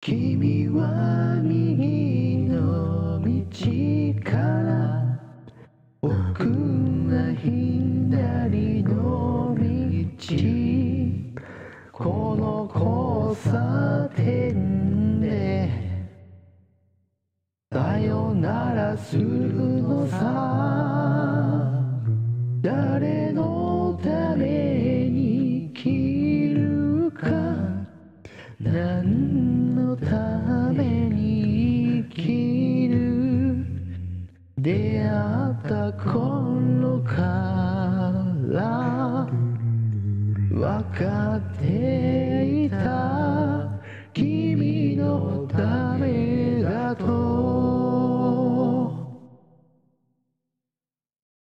君は右の道からよならするのさ誰のために生きるか何のために生きる出会った頃から分かって